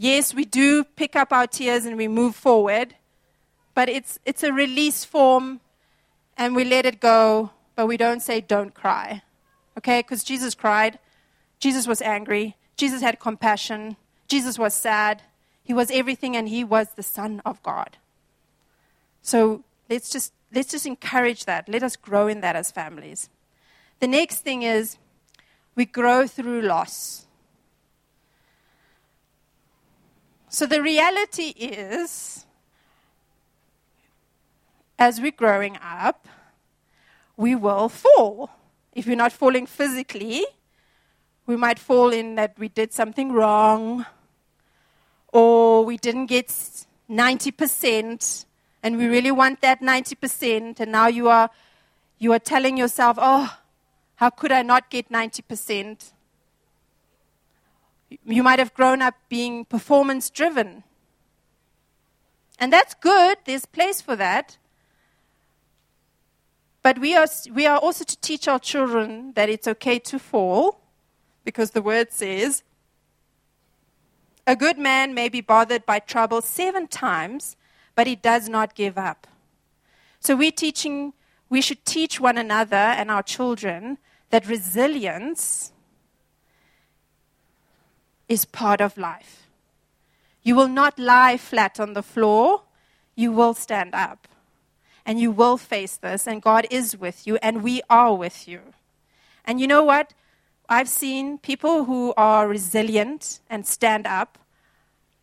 yes, we do pick up our tears and we move forward, but it's, it's a release form and we let it go, but we don't say, don't cry. Okay? Because Jesus cried. Jesus was angry. Jesus had compassion. Jesus was sad. He was everything and he was the Son of God. So let's just, let's just encourage that. Let us grow in that as families. The next thing is we grow through loss. So the reality is, as we're growing up, we will fall. If we're not falling physically, we might fall in that we did something wrong, or we didn't get 90%, and we really want that 90%, and now you are, you are telling yourself, oh, how could I not get 90%? You might have grown up being performance driven. And that's good, there's place for that. But we are, we are also to teach our children that it's okay to fall, because the word says, A good man may be bothered by trouble seven times, but he does not give up. So we're teaching, we should teach one another and our children that resilience is part of life. You will not lie flat on the floor, you will stand up. And you will face this, and God is with you, and we are with you. And you know what? I've seen people who are resilient and stand up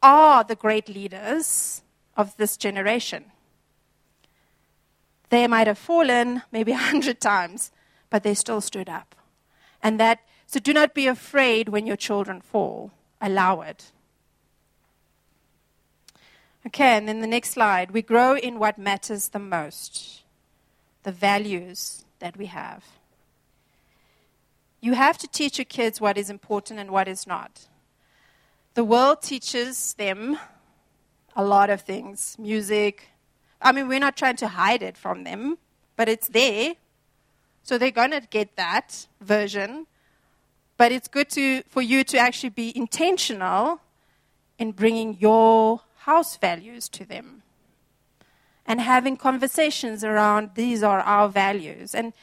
are the great leaders of this generation. They might have fallen maybe a hundred times, but they still stood up. And that, so do not be afraid when your children fall allow it. Okay, and then the next slide. We grow in what matters the most the values that we have. You have to teach your kids what is important and what is not. The world teaches them a lot of things music. I mean, we're not trying to hide it from them, but it's there. So they're going to get that version. But it's good to, for you to actually be intentional in bringing your house values to them and having conversations around these are our values. And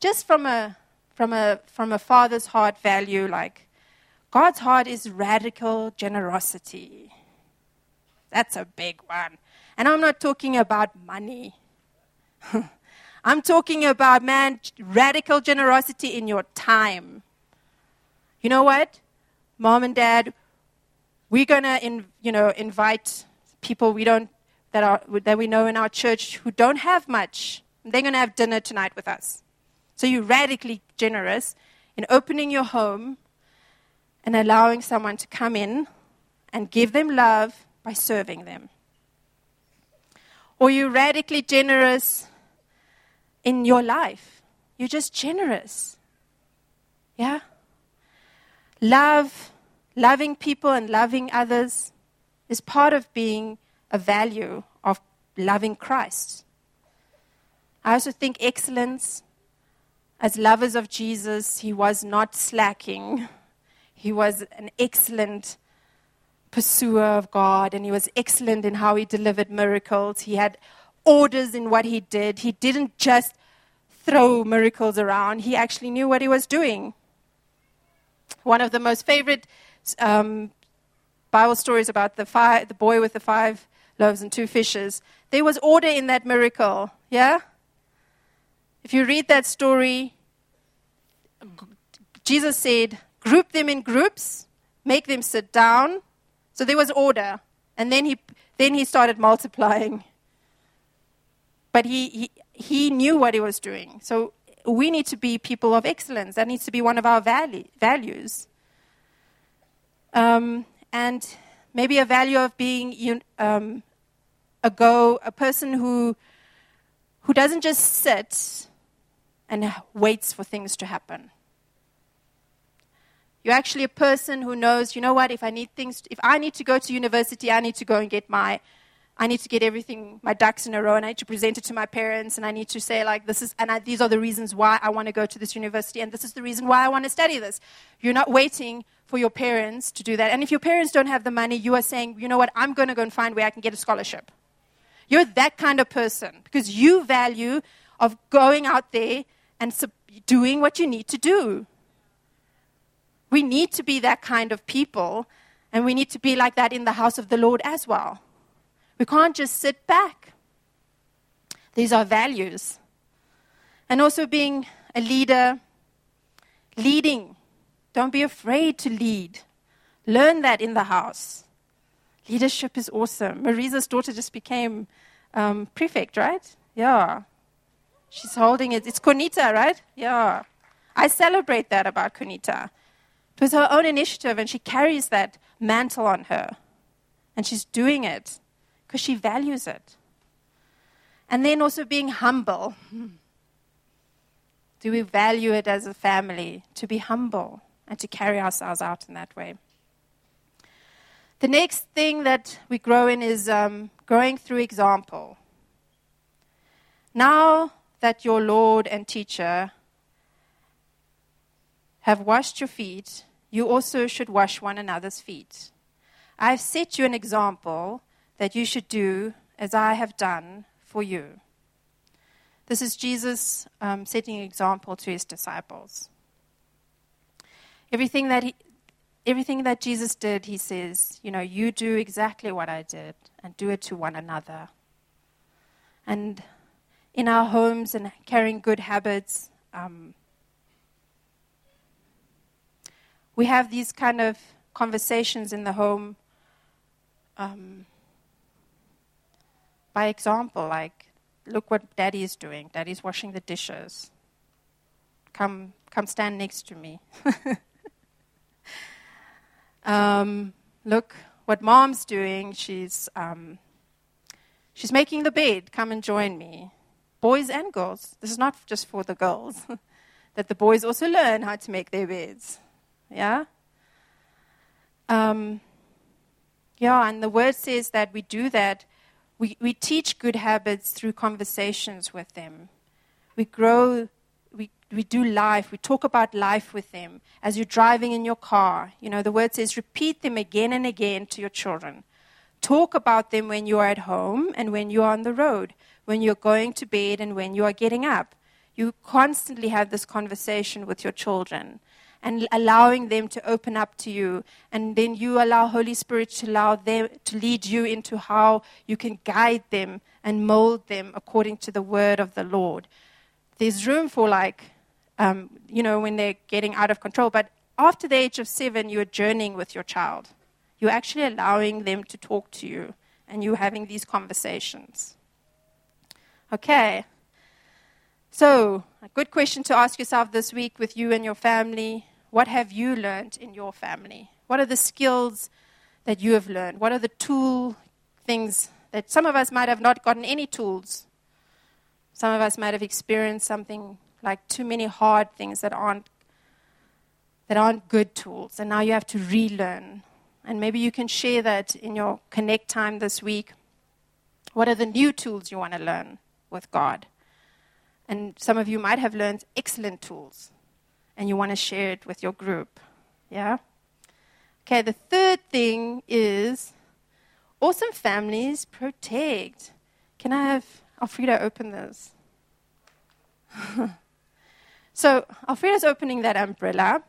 just from a, from a, from a father's heart value, like God's heart is radical generosity. That's a big one. And I'm not talking about money. I'm talking about, man, radical generosity in your time you know what, mom and dad, we're going to, you know, invite people we don't, that, are, that we know in our church who don't have much. They're going to have dinner tonight with us. So you're radically generous in opening your home and allowing someone to come in and give them love by serving them. Or you're radically generous in your life. You're just generous. Yeah? Love, loving people and loving others is part of being a value of loving Christ. I also think excellence, as lovers of Jesus, he was not slacking. He was an excellent pursuer of God, and he was excellent in how he delivered miracles. He had orders in what he did. He didn't just throw miracles around, he actually knew what he was doing. One of the most favorite um, Bible stories about the, five, the boy with the five loaves and two fishes. There was order in that miracle, yeah? If you read that story, Jesus said, group them in groups, make them sit down. So there was order. And then he, then he started multiplying. But he, he, he knew what he was doing. So we need to be people of excellence. That needs to be one of our value, values. Um, and maybe a value of being um, a go, a person who who doesn't just sit and waits for things to happen. You're actually a person who knows, you know what, if I need things, if I need to go to university, I need to go and get my I need to get everything, my ducks in a row, and I need to present it to my parents, and I need to say, like, this is, and I, these are the reasons why I want to go to this university, and this is the reason why I want to study this. You're not waiting for your parents to do that. And if your parents don't have the money, you are saying, you know what, I'm going to go and find where I can get a scholarship. You're that kind of person because you value of going out there and sub- doing what you need to do. We need to be that kind of people, and we need to be like that in the house of the Lord as well. We can't just sit back. These are values. And also being a leader, leading. Don't be afraid to lead. Learn that in the house. Leadership is awesome. Marisa's daughter just became um, prefect, right? Yeah. She's holding it. It's Konita, right? Yeah. I celebrate that about Konita. It was her own initiative, and she carries that mantle on her. And she's doing it because she values it. And then also being humble. Do we value it as a family to be humble and to carry ourselves out in that way? The next thing that we grow in is um, growing through example. Now that your Lord and teacher have washed your feet, you also should wash one another's feet. I have set you an example that you should do as I have done for you. This is Jesus um, setting an example to his disciples. Everything that, he, everything that Jesus did, he says, you know, you do exactly what I did and do it to one another. And in our homes and carrying good habits, um, we have these kind of conversations in the home um, by example, like, look what daddy is doing. Daddy's washing the dishes. Come, come stand next to me. um, look what mom's doing. She's, um, she's making the bed. Come and join me. Boys and girls. This is not just for the girls. that the boys also learn how to make their beds. Yeah? Um, yeah, and the word says that we do that we, we teach good habits through conversations with them. We grow, we, we do life, we talk about life with them as you're driving in your car. You know, the word says repeat them again and again to your children. Talk about them when you are at home and when you are on the road, when you're going to bed and when you are getting up. You constantly have this conversation with your children and allowing them to open up to you. And then you allow Holy Spirit to allow them to lead you into how you can guide them and mold them according to the word of the Lord. There's room for like, um, you know, when they're getting out of control. But after the age of seven, you're journeying with your child. You're actually allowing them to talk to you and you're having these conversations. Okay. So, a good question to ask yourself this week with you and your family what have you learned in your family? What are the skills that you have learned? What are the tool things that some of us might have not gotten any tools? Some of us might have experienced something like too many hard things that aren't that aren't good tools, and now you have to relearn. And maybe you can share that in your connect time this week. What are the new tools you want to learn with God? And some of you might have learned excellent tools and you want to share it with your group. Yeah? Okay, the third thing is awesome families protect. Can I have Alfreda open this? so, Alfreda's opening that umbrella.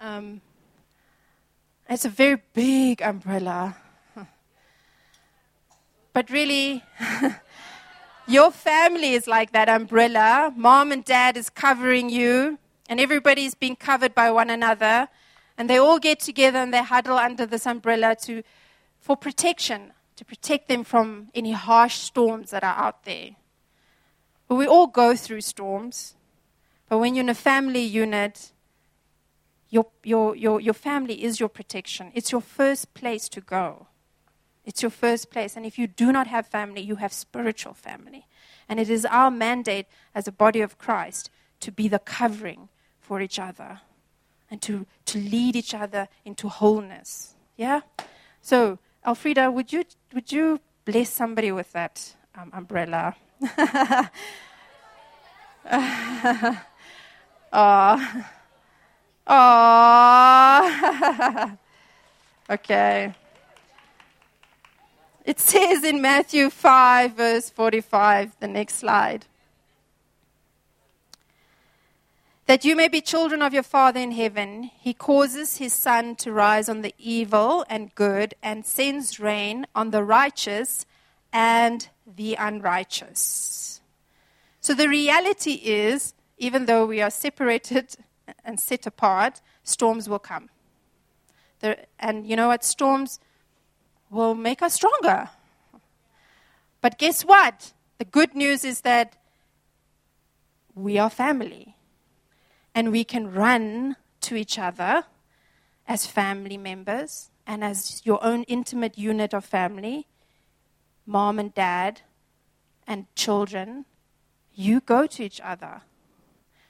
Um, it's a very big umbrella. but really, your family is like that umbrella. Mom and dad is covering you and everybody's being covered by one another, and they all get together and they huddle under this umbrella to, for protection, to protect them from any harsh storms that are out there. But we all go through storms. But when you're in a family unit, your, your, your, your family is your protection. It's your first place to go. It's your first place. And if you do not have family, you have spiritual family. And it is our mandate as a body of Christ to be the covering for each other and to, to lead each other into wholeness. Yeah? So, Alfreda, would you, would you bless somebody with that um, umbrella. oh. Oh. okay. It says in Matthew 5, verse 45, the next slide, that you may be children of your Father in heaven. He causes his sun to rise on the evil and good and sends rain on the righteous and the unrighteous. So the reality is, even though we are separated and set apart, storms will come. and you know what? Storms will make us stronger. But guess what? The good news is that we are family. And we can run to each other as family members and as your own intimate unit of family mom and dad and children. You go to each other.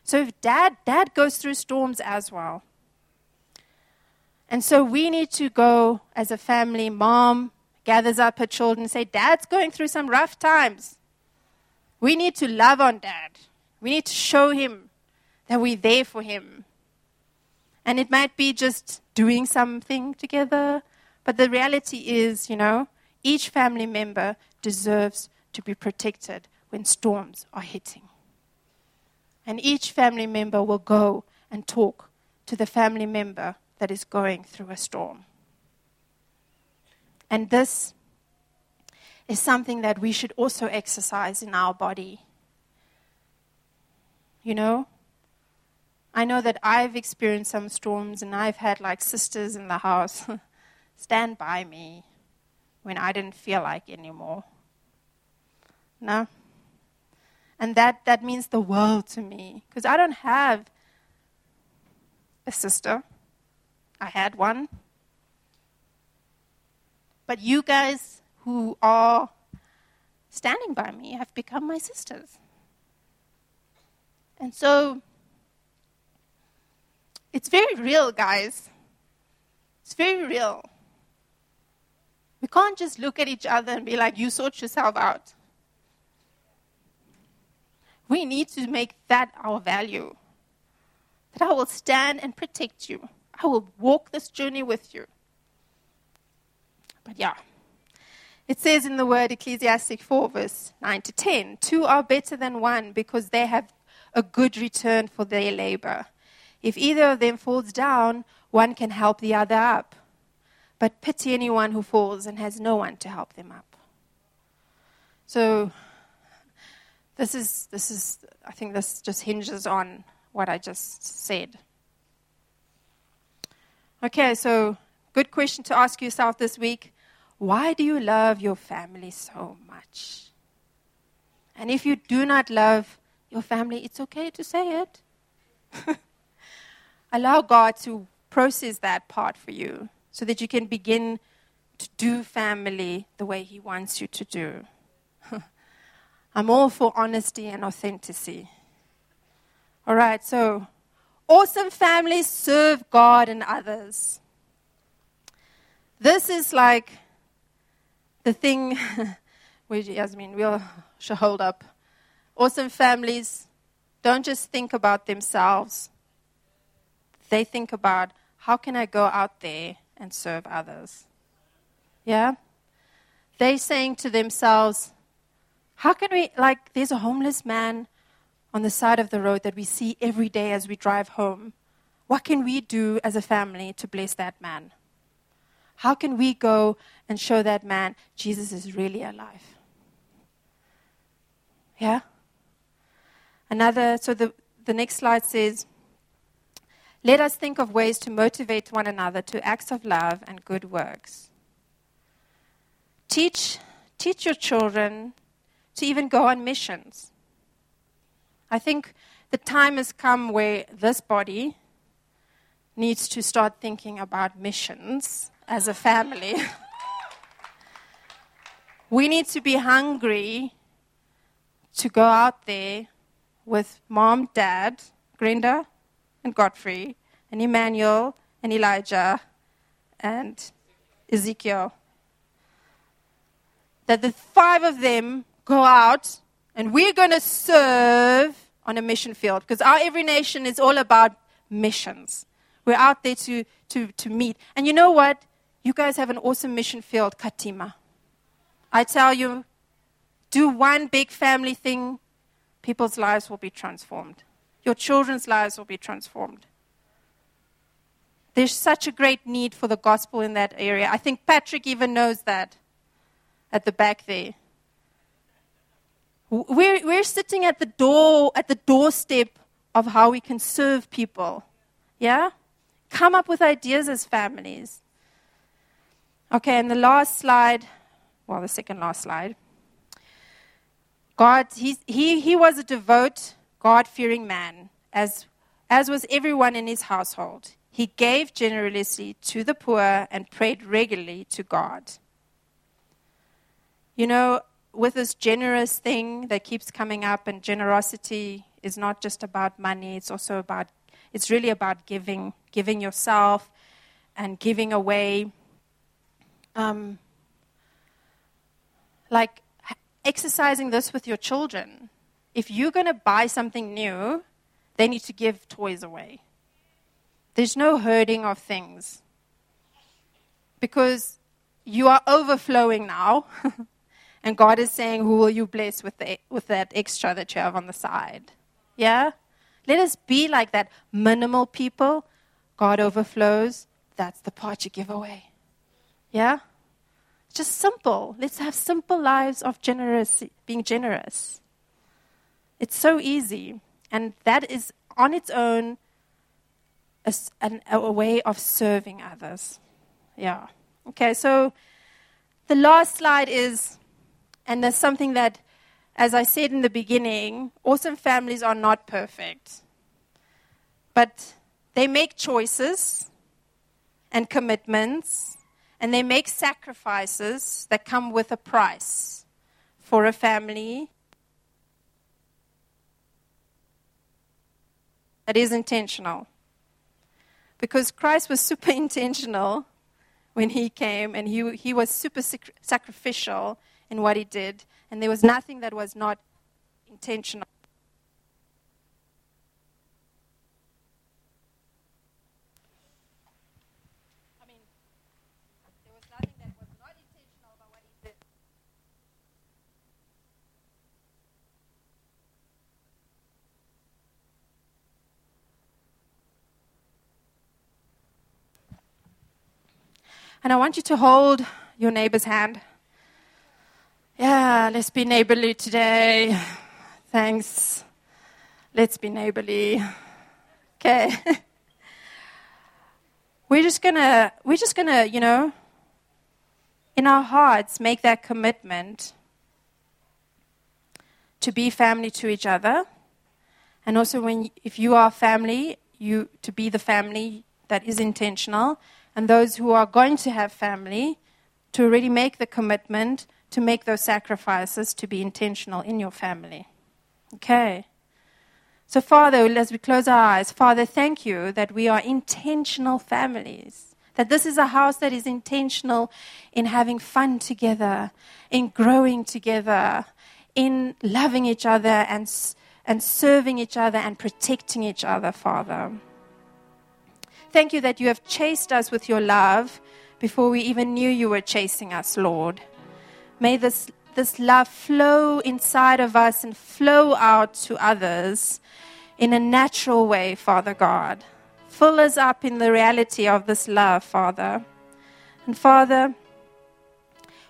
So if dad, dad goes through storms as well. And so we need to go as a family. Mom gathers up her children say, Dad's going through some rough times. We need to love on dad. We need to show him that we're there for him. And it might be just doing something together, but the reality is, you know, each family member deserves to be protected when storms are hitting. And each family member will go and talk to the family member that is going through a storm. And this is something that we should also exercise in our body. You know, I know that I've experienced some storms and I've had like sisters in the house stand by me when I didn't feel like anymore. No? And that, that means the world to me because I don't have a sister. I had one. But you guys who are standing by me have become my sisters. And so it's very real, guys. It's very real. We can't just look at each other and be like, you sort yourself out. We need to make that our value. That I will stand and protect you. I will walk this journey with you. But yeah, it says in the word Ecclesiastes 4, verse 9 to 10 two are better than one because they have a good return for their labor. If either of them falls down, one can help the other up. But pity anyone who falls and has no one to help them up. So, this is, this is, I think this just hinges on what I just said. Okay, so good question to ask yourself this week. Why do you love your family so much? And if you do not love your family, it's okay to say it. Allow God to process that part for you so that you can begin to do family the way He wants you to do. I'm all for honesty and authenticity. All right, so awesome families serve God and others. This is like the thing which Yasmin will should hold up. Awesome families don't just think about themselves. They think about how can I go out there and serve others? Yeah? They're saying to themselves, how can we, like, there's a homeless man on the side of the road that we see every day as we drive home. What can we do as a family to bless that man? How can we go and show that man Jesus is really alive? Yeah? Another, so the, the next slide says, let us think of ways to motivate one another to acts of love and good works. Teach, teach your children to even go on missions. I think the time has come where this body needs to start thinking about missions as a family. we need to be hungry to go out there with mom, dad, Grenda, and Godfrey, and Emmanuel, and Elijah, and Ezekiel. that the five of them go out and we're going to serve on a mission field because our Every Nation is all about missions. We're out there to, to, to meet. And you know what? You guys have an awesome mission field, Katima. I tell you, do one big family thing, people's lives will be transformed. Your children's lives will be transformed. There's such a great need for the gospel in that area. I think Patrick even knows that at the back there. We're, we're sitting at the door, at the doorstep of how we can serve people. Yeah? Come up with ideas as families. Okay, and the last slide, well, the second last slide. God, he, he, he was a devout, God fearing man, as, as was everyone in his household. He gave generously to the poor and prayed regularly to God. You know, with this generous thing that keeps coming up, and generosity is not just about money, it's also about, it's really about giving, giving yourself and giving away. Um, like exercising this with your children. If you're going to buy something new, they need to give toys away. There's no herding of things because you are overflowing now. And God is saying, Who will you bless with, the, with that extra that you have on the side? Yeah? Let us be like that minimal people. God overflows. That's the part you give away. Yeah? Just simple. Let's have simple lives of generous, being generous. It's so easy. And that is on its own a, an, a way of serving others. Yeah. Okay, so the last slide is and there's something that, as I said in the beginning, awesome families are not perfect. But they make choices and commitments, and they make sacrifices that come with a price for a family that is intentional. Because Christ was super intentional when he came, and he, he was super sacrificial in what he did, and there was nothing that was not intentional. And I want you to hold your neighbor's hand. Yeah, let's be neighborly today. Thanks. Let's be neighborly. Okay. we're just gonna we're just gonna, you know, in our hearts make that commitment to be family to each other. And also when if you are family, you to be the family that is intentional. And those who are going to have family, to already make the commitment to make those sacrifices to be intentional in your family. Okay. So, Father, as we close our eyes, Father, thank you that we are intentional families. That this is a house that is intentional in having fun together, in growing together, in loving each other and, and serving each other and protecting each other, Father. Thank you that you have chased us with your love before we even knew you were chasing us, Lord. May this, this love flow inside of us and flow out to others in a natural way, Father God. Fill us up in the reality of this love, Father. And Father,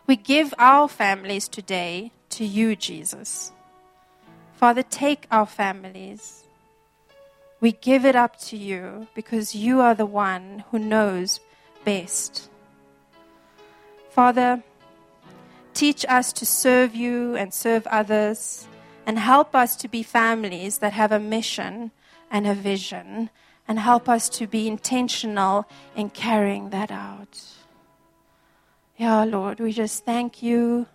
we give our families today to you, Jesus. Father, take our families. We give it up to you because you are the one who knows best. Father, Teach us to serve you and serve others, and help us to be families that have a mission and a vision, and help us to be intentional in carrying that out. Yeah, Lord, we just thank you,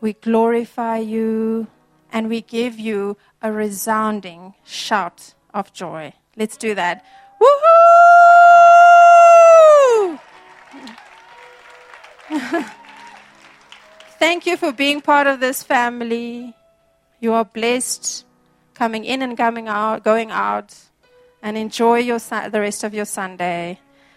we glorify you, and we give you a resounding shout of joy. Let's do that. Woohoo! Thank you. for being part of this family. You are blessed coming in and coming out, going out, and enjoy your, the rest of your Sunday.